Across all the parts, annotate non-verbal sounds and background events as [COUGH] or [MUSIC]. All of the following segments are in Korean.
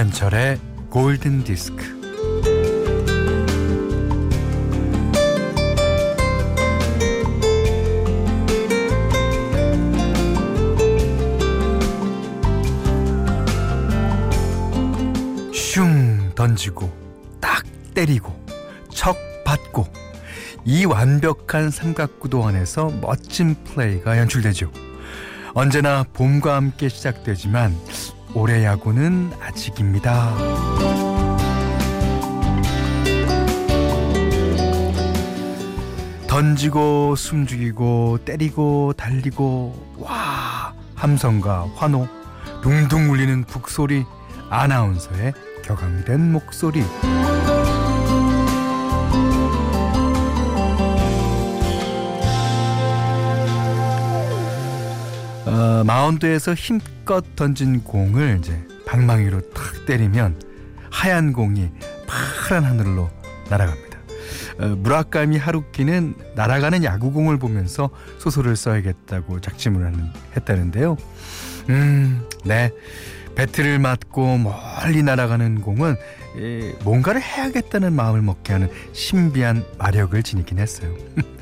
김현철의 골든 디스크. 슝 던지고 딱 때리고 척 받고 이 완벽한 삼각구도 안에서 멋진 플레이가 연출되죠. 언제나 봄과 함께 시작되지만 올해 야구는 아직입니다. 던지고 숨죽이고 때리고 달리고 와 함성과 환호 둥둥 울리는 북소리 아나운서의 격앙된 목소리 마운드에서 힘껏 던진 공을 이제 방망이로 탁 때리면 하얀 공이 파란 하늘로 날아갑니다. 어, 무라카미 하루키는 날아가는 야구공을 보면서 소설을 써야겠다고 작심을 했다는데요. 음, 네. 배트를 맞고 멀리 날아가는 공은 에, 뭔가를 해야겠다는 마음을 먹게 하는 신비한 마력을 지니긴 했어요.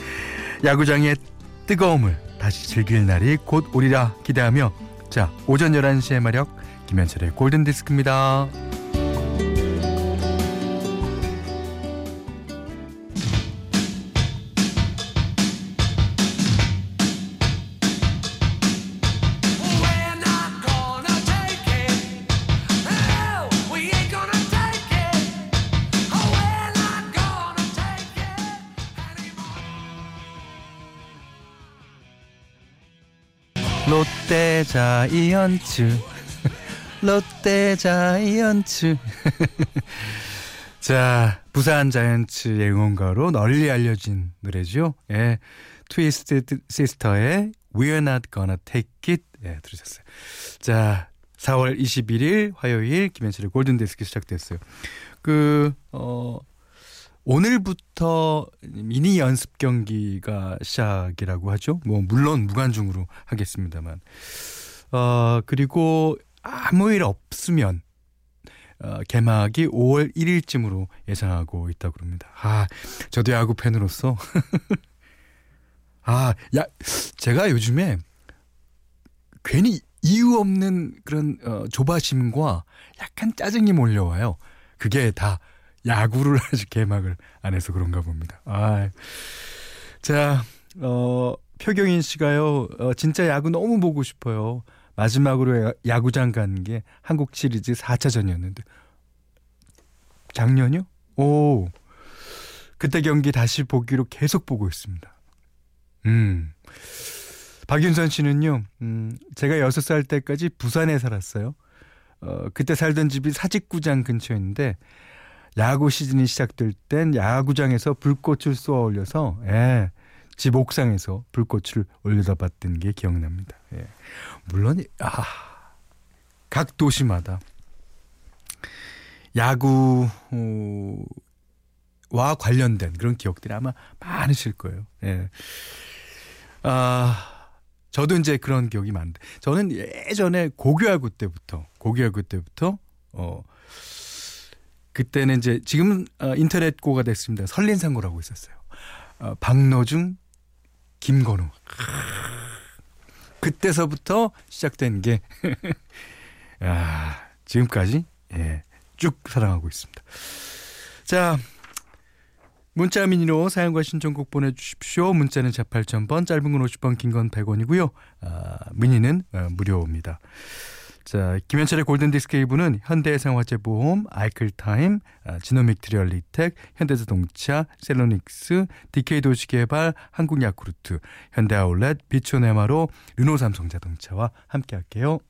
[LAUGHS] 야구장의 뜨거움을 다시 즐길 날이 곧 오리라 기대하며 자 오전 11시의 마력 김현철의 골든디스크입니다. 자이언츠. [LAUGHS] 롯데 자이언츠. [LAUGHS] 자 부산 자이언츠의 응원가로 널리 알려진 노래죠. 예 트위스트 시스터의 We're Not Gonna Take It. 예 들으셨어요. 자 4월 21일 화요일 김현철의 골든데스크 시작됐어요. 그 어 오늘부터 미니 연습 경기가 시작이라고 하죠. 뭐 물론 무관중으로 하겠습니다만. 어 그리고 아무 일 없으면 어, 개막이 5월 1일쯤으로 예상하고 있다고 그럽니다. 아, 저도 야구 팬으로서 [LAUGHS] 아, 야 제가 요즘에 괜히 이유 없는 그런 어, 조바심과 약간 짜증이 몰려와요. 그게 다 야구를 [LAUGHS] 아직 개막을 안 해서 그런가 봅니다. 아, 자, 어, 표경인 씨가요, 어, 진짜 야구 너무 보고 싶어요. 마지막으로 야- 야구장 간 게 한국 시리즈 4차전이었는데. 작년이요? 오. 그때 경기 다시 보기로 계속 보고 있습니다. 음. 박윤선 씨는요, 음, 제가 6살 때까지 부산에 살았어요. 어, 그때 살던 집이 사직구장 근처였는데, 야구 시즌이 시작될 땐 야구장에서 불꽃을 쏘아 올려서 예, 집 옥상에서 불꽃을 올려다 봤던 게 기억납니다. 예. 물론 아, 각 도시마다 야구와 관련된 그런 기억들이 아마 많으실 거예요. 예. 아, 저도 이제 그런 기억이 많은데 저는 예전에 고교야구 때부터 고교야구 때부터 어 그때는 이제 지금은 어, 인터넷고가 됐습니다. 설린상고라고 있었어요. 어, 박노중, 김건우. 그때서부터 시작된 게 [LAUGHS] 야, 지금까지 예, 쭉 사랑하고 있습니다. 자, 문자 미니로 사연과 신청곡 보내주십시오. 문자는 48,000번, 짧은 건 50번, 긴 건 100원이고요. 아, 미니는 어, 무료입니다. 자, 김현철의 골든디스크 1부는 현대해상화재보험, 아이클타임, 아, 지노믹 트리얼리텍, 현대자동차, 셀로닉스, DK도시개발, 한국야쿠르트, 현대아울렛, 비촌에마로, 르노삼성자동차와 함께할게요.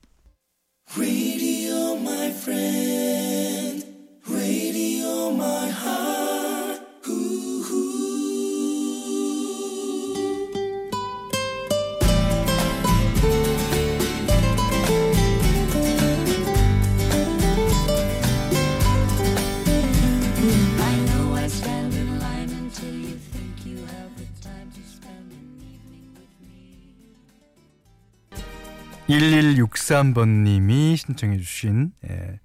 Radio, 1163번님이 신청해 주신 예,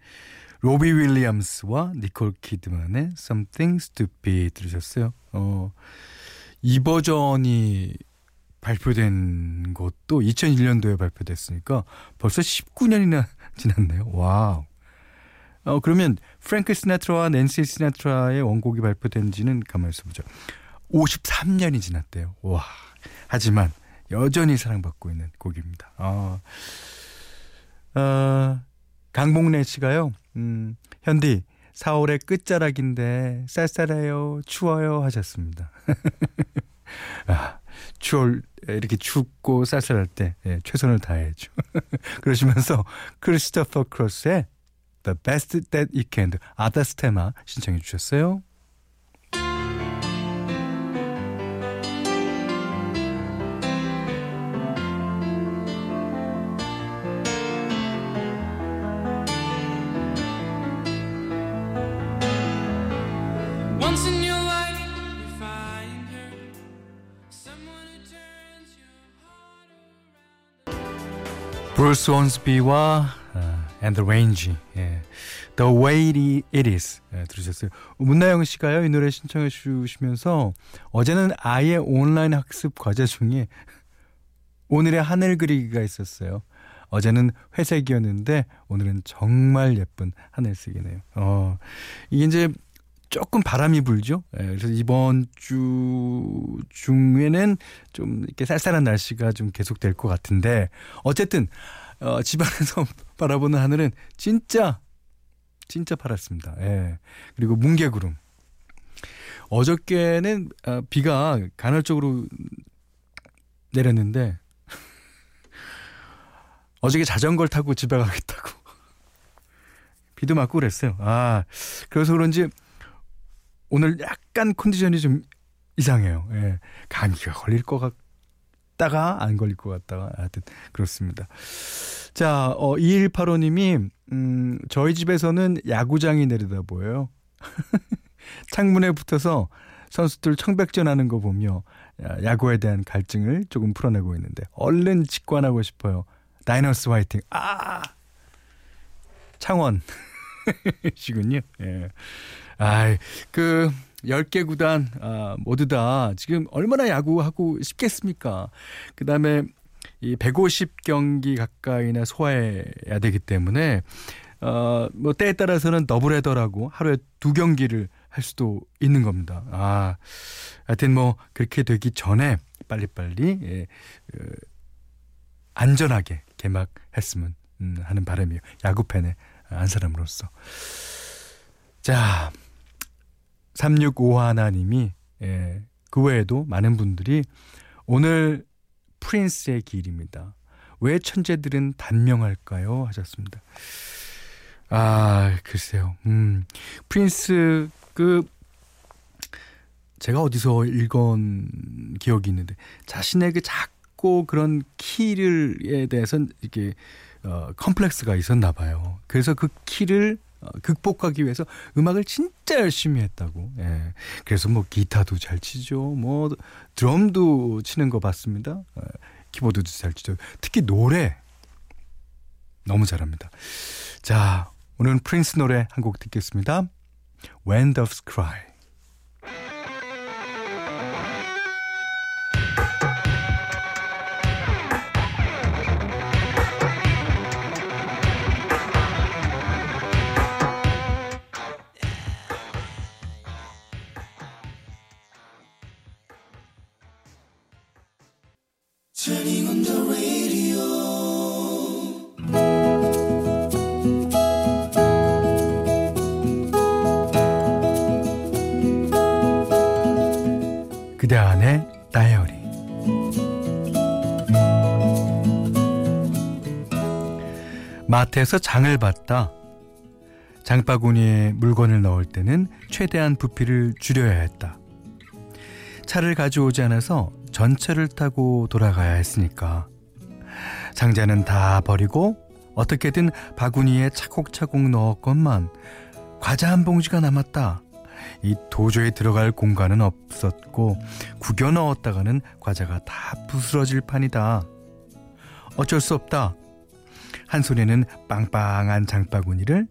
로비 윌리엄스와 니콜 키드만의 Something Stupid 들으셨어요. 어, 이 버전이 발표된 것도 2001년도에 발표됐으니까 벌써 19년이나 [LAUGHS] 지났네요. Wow. 어, 그러면 프랭크 시나트라와 낸시 시나트라의 원곡이 발표된 지는 가만히 있어 보죠. 53년이 지났대요. 와. 하지만 여전히 사랑받고 있는 곡입니다. 아, 어, 강복래 씨가요, 음, 현디, 4월의 끝자락인데 쌀쌀해요, 추워요 하셨습니다. [LAUGHS] 아, 추울, 이렇게 춥고 쌀쌀할 때 예, 최선을 다해야죠. [LAUGHS] 그러시면서 크리스토퍼 크로스의 The Best That You Can Do, 아다스테마 신청해 주셨어요. 브루스 온스비와 아, And the. The Way It Is 예, 들으셨어요. 문나영 씨가요 이 노래 신청해 주시면서 어제는 아예 온라인 학습 과제 중에 오늘의 하늘 그리기가 있었어요. 어제는 회색이었는데 오늘은 정말 예쁜 하늘색이네요. 어, 이게 이제 조금 바람이 불죠. 예, 그래서 이번 주 중에는 좀 이렇게 쌀쌀한 날씨가 좀 계속될 것 같은데 어쨌든 어, 집안에서 [LAUGHS] 바라보는 하늘은 진짜 진짜 파랗습니다. 예. 그리고 뭉게구름. 어저께는 어, 비가 간헐적으로 내렸는데 [LAUGHS] 어저께 자전거를 타고 집에 가겠다고 [LAUGHS] 비도 맞고 그랬어요. 아 그래서 그런지 오늘 약간 컨디션이 좀 이상해요. 예. 감기가 걸릴 것 같다가 안 걸릴 것 같다가 하여튼 그렇습니다. 자, 어 2185님이 음 저희 집에서는 야구장이 내려다 보여요. [LAUGHS] 창문에 붙어서 선수들 청백전 하는 거 보며 야, 야구에 대한 갈증을 조금 풀어내고 있는데 얼른 직관하고 싶어요. 다이너스 화이팅. 아! 창원 [LAUGHS] 시군요. 예. 아이, 그 10개 구단 아, 모두 다 지금 얼마나 야구하고 싶겠습니까? 그다음에 이 150경기 가까이나 소화해야 되기 때문에 어, 뭐 때에 따라서는 더블 헤더라고 하루에 두 경기를 할 수도 있는 겁니다. 아, 하여튼 뭐 그렇게 되기 전에 빨리빨리 예, 어, 안전하게 개막했으면 음, 하는 바람이에요. 야구 팬의 한 사람으로서. 자, 3651님이 예, 그 외에도 많은 분들이 오늘 프린스의 길입니다. 왜 천재들은 단명할까요? 하셨습니다. 아, 글쎄요. 음, 프린스 그 제가 어디서 읽은 기억이 있는데 자신의 그 작고 그런 키를에 대해서는 이게 어, 컴플렉스가 있었나 봐요. 그래서 그 키를 어, 극복하기 위해서 음악을 진짜 열심히 했다고. 예. 그래서 뭐 기타도 잘 치죠. 뭐 드럼도 치는 거 봤습니다. 어, 키보드도 잘 치죠. 특히 노래 너무 잘합니다. 자, 오늘은 프린스 노래 한 곡 듣겠습니다. When Doves Cry. 마트에서 장을 봤다. 장바구니에 물건을 넣을 때는 최대한 부피를 줄여야 했다. 차를 가져오지 않아서 전철을 타고 돌아가야 했으니까. 상자는 다 버리고 어떻게든 바구니에 차곡차곡 넣었건만 과자 한 봉지가 남았다. 이 도저히 들어갈 공간은 없었고 구겨 넣었다가는 과자가 다 부스러질 판이다. 어쩔 수 없다. 한 손에는 빵빵한 장바구니를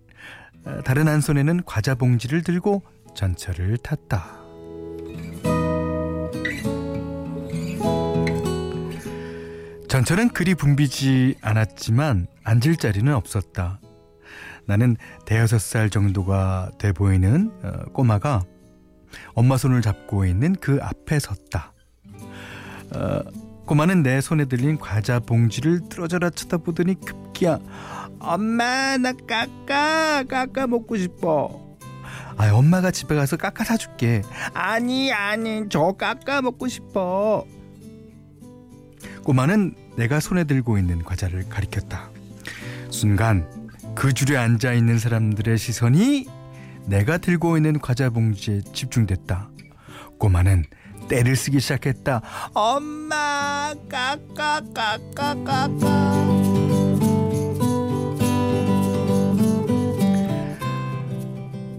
어, 다른 한 손에는 과자 봉지를 들고 전철을 탔다. 전철은 그리 붐비지 않았지만 앉을 자리는 없었다. 나는 대여섯 살 정도가 돼 보이는 어, 꼬마가 엄마 손을 잡고 있는 그 앞에 섰다. 어, 꼬마는 내 손에 들린 과자 봉지를 뚫어져라 쳐다보더니 급기야 엄마 나 까까 까까 먹고 싶어. 아 엄마가 집에 가서 까까 사줄게. 아니 아니 저 까까 먹고 싶어. 꼬마는 내가 손에 들고 있는 과자를 가리켰다. 순간 그 줄에 앉아 있는 사람들의 시선이 내가 들고 있는 과자 봉지에 집중됐다. 꼬마는 때를 쓰기 시작했다. 엄마 까까까까까까.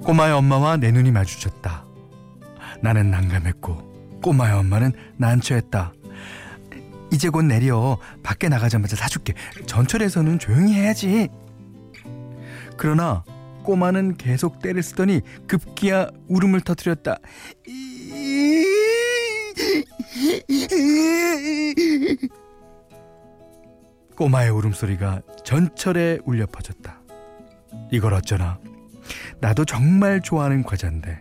꼬마의 엄마와 내 눈이 마주쳤다. 나는 난감했고 꼬마의 엄마는 난처했다. 이제 곧 내려 밖에 나가자마자 사줄게. 전철에서는 조용히 해야지. 그러나 꼬마는 계속 때를 쓰더니 급기야 울음을 터뜨렸다. 꼬마의 울음소리가 전철에 울려 퍼졌다. 이걸 어쩌나. 나도 정말 좋아하는 과자인데.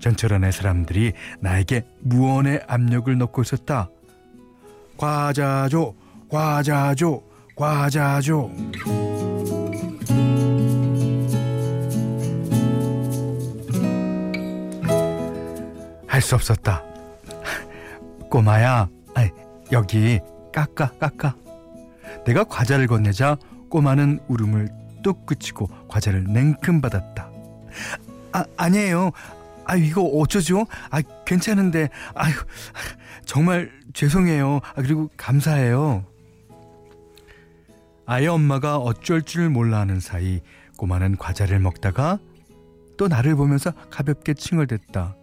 전철 안의 사람들이 나에게 무언의 압력을 넣고 있었다. 과자 줘, 과자 줘, 과자 줘. 할수 없었다. 꼬마야, 아이, 여기 깎아 깎아. 내가 과자를 건네자 꼬마는 울음을 뚝 그치고 과자를 냉큼 받았다. 아 아니에요. 아 이거 어쩌죠? 아 괜찮은데 아유 정말 죄송해요. 아 그리고 감사해요. 아이 엄마가 어쩔 줄 몰라 하는 사이 꼬마는 과자를 먹다가 또 나를 보면서 가볍게 칭얼댔다.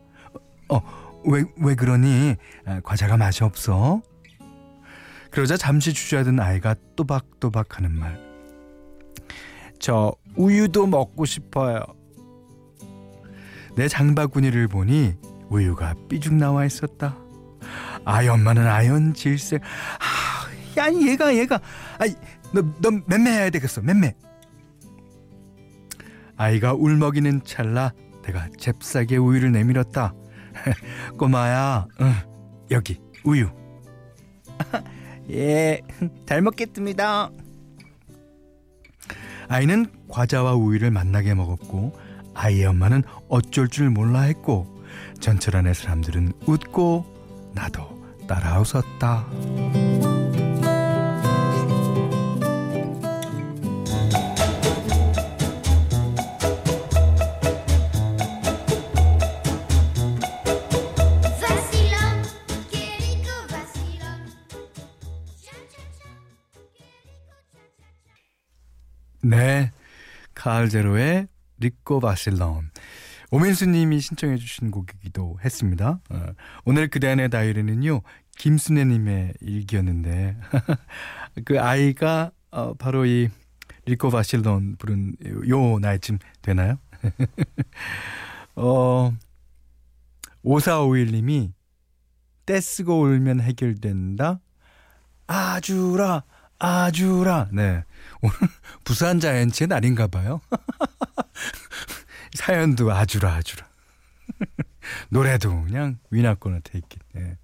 어, 왜, 왜 그러니? 아, 과자가 맛이 없어? 그러자 잠시 주저하던 아이가 또박또박 하는 말. 저 우유도 먹고 싶어요. 내 장바구니를 보니 우유가 삐죽 나와 있었다. 아이 엄마는 아연 질색. 아, 야 얘가 얘가. 아이 너너 맴매해야 되겠어 맴매. 아이가 울먹이는 찰나 내가 잽싸게 우유를 내밀었다. [LAUGHS] 꼬마야, 응, 여기 우유. [LAUGHS] 예, 잘 먹겠습니다. 아이는 과자와 우유를 만나게 먹었고 아이의 엄마는 어쩔 줄 몰라 했고 전철 안의 사람들은 웃고 나도 따라 웃었다. 가을 제로의 리꼬 바실론. 오민수님이 신청해주신 곡이기도 했습니다. 어, 오늘 그대안의 다이어리는요 김순애님의 일기였는데 [LAUGHS] 그 아이가 어, 바로 이 리꼬 바실론 부른 요 나이쯤 되나요? [LAUGHS] 어 5451님이 떼쓰고 울면 해결된다. 아주라 아주라. 네. 오늘 [LAUGHS] 부산 자연치의 날인가 봐요. [LAUGHS] 사연도 아주라 아주라. [LAUGHS] 노래도 그냥 위나거나 테이크. 네.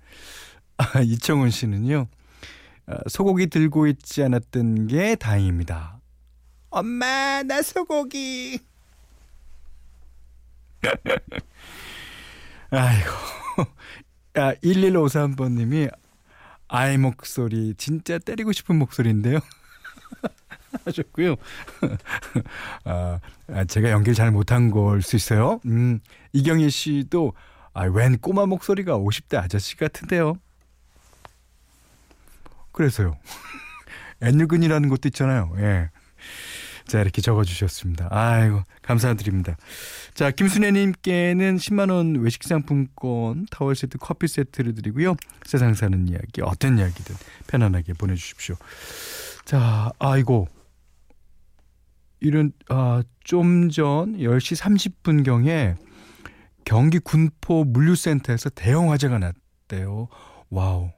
아, 이청훈 씨는요. 아, 소고기 들고 있지 않았던 게 다행입니다. 엄마 나 소고기. 아이고. 야 1153번님이 아이 목소리 진짜 때리고 싶은 목소리인데요. [LAUGHS] 하셨고요. [LAUGHS] 아, 아, 제가 연기를 잘 못한 걸 수 있어요. 음, 이경희 씨도 아, 웬 꼬마 목소리가 50대 아저씨 같은데요. 그래서요. [LAUGHS] N유근이라는 것도 있잖아요. 예. 자, 이렇게 적어주셨습니다. 아이고, 감사드립니다. 자, 김순애님께는 10만원 외식 상품권, 타월 세트, 커피 세트를 드리고요. 세상 사는 이야기, 어떤 이야기든 편안하게 보내주십시오. 자, 아이고. 이런 아, 좀 전 10시 30분경에 경기 군포 물류센터에서 대형 화재가 났대요. Wow.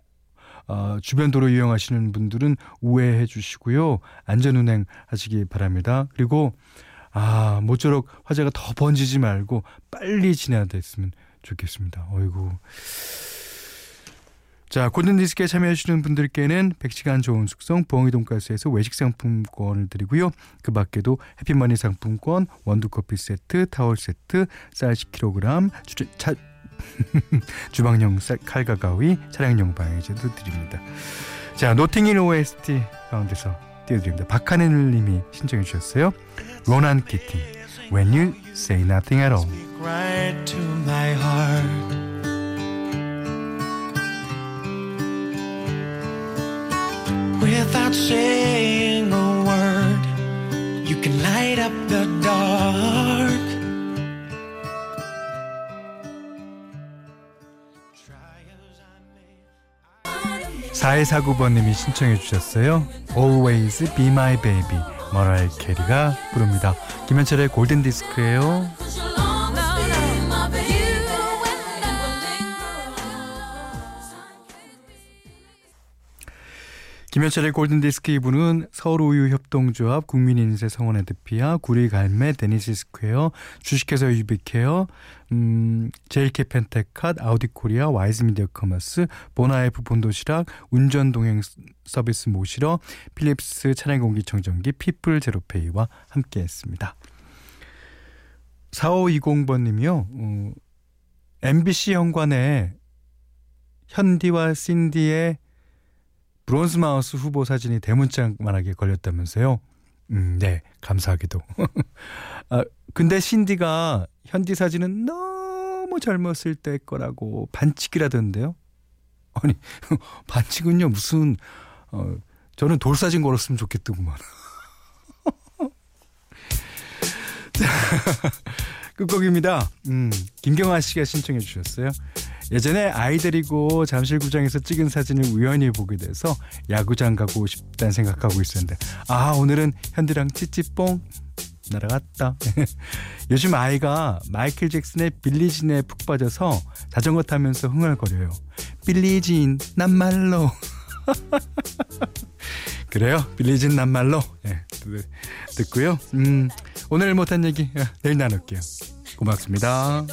아, 주변 도로 이용하시는 분들은 우회해 주시고요. 안전 운행 하시기 바랍니다. 그리고 아, 모쪼록 화재가 더 번지지 말고 빨리 진화됐으면 좋겠습니다. 어이구. 자, 골든디스크에 참여해주시는 분들께는 100시간 좋은 숙성 부엉이 돈가스에서 외식 상품권을 드리고요. 그 밖에도 해피머니 상품권, 원두커피 세트, 타월 세트, 쌀 10kg, 주, 차, 주방용 쌀- 칼과 가위, 차량용 방해제도 드립니다. 자, 노팅힐 OST 가운데서 띄워드립니다. 박하늘 님이 신청해 주셨어요. 로난 키팅, When You Say Nothing at All. right to my heart. Without saying 4149번님이 신청해 주셨어요. Always Be My Baby 머라이 캐리가 부릅니다. 김현철의 골든 디스크예요. 김현철의 골든디스크 2부는 서울우유협동조합 국민인세 성원 에드피아 구리갈매 데니스 스퀘어 주식회사 유비케어 음, JK 펜테캇 아우디코리아 와이즈미디어 커머스 보나에프 본도시락 운전동행 서비스 모시러 필립스 차량공기청정기 피플 제로페이와 함께했습니다. 4520번님이요. 어, MBC 현관에 현디와 신디의 브론즈 마우스 후보 사진이 대문짝만하게 걸렸다면서요? 음, 네, 감사하게도. [LAUGHS] 아, 근데 신디가 현디 사진은 너무 젊었을 때 거라고 반칙이라던데요? 아니, [LAUGHS] 반칙은요, 무슨, 어, 저는 돌 사진 걸었으면 좋겠더구만. [LAUGHS] 자, 끝곡입니다. 음, 김경아 씨가 신청해 주셨어요. 예전에 아이들이고 잠실구장에서 찍은 사진을 우연히 보게 돼서 야구장 가고 싶다는 생각하고 있었는데 아 오늘은 현디랑 찌찌뽕 날아갔다. [LAUGHS] 요즘 아이가 마이클 잭슨의 빌리진에 푹 빠져서 자전거 타면서 흥얼거려요. 빌리진 난 말로. [LAUGHS] 그래요. 빌리진 난 말로. 네, 듣- 듣고요. 음, 오늘 못한 얘기 아, 내일 나눌게요. 고맙습니다.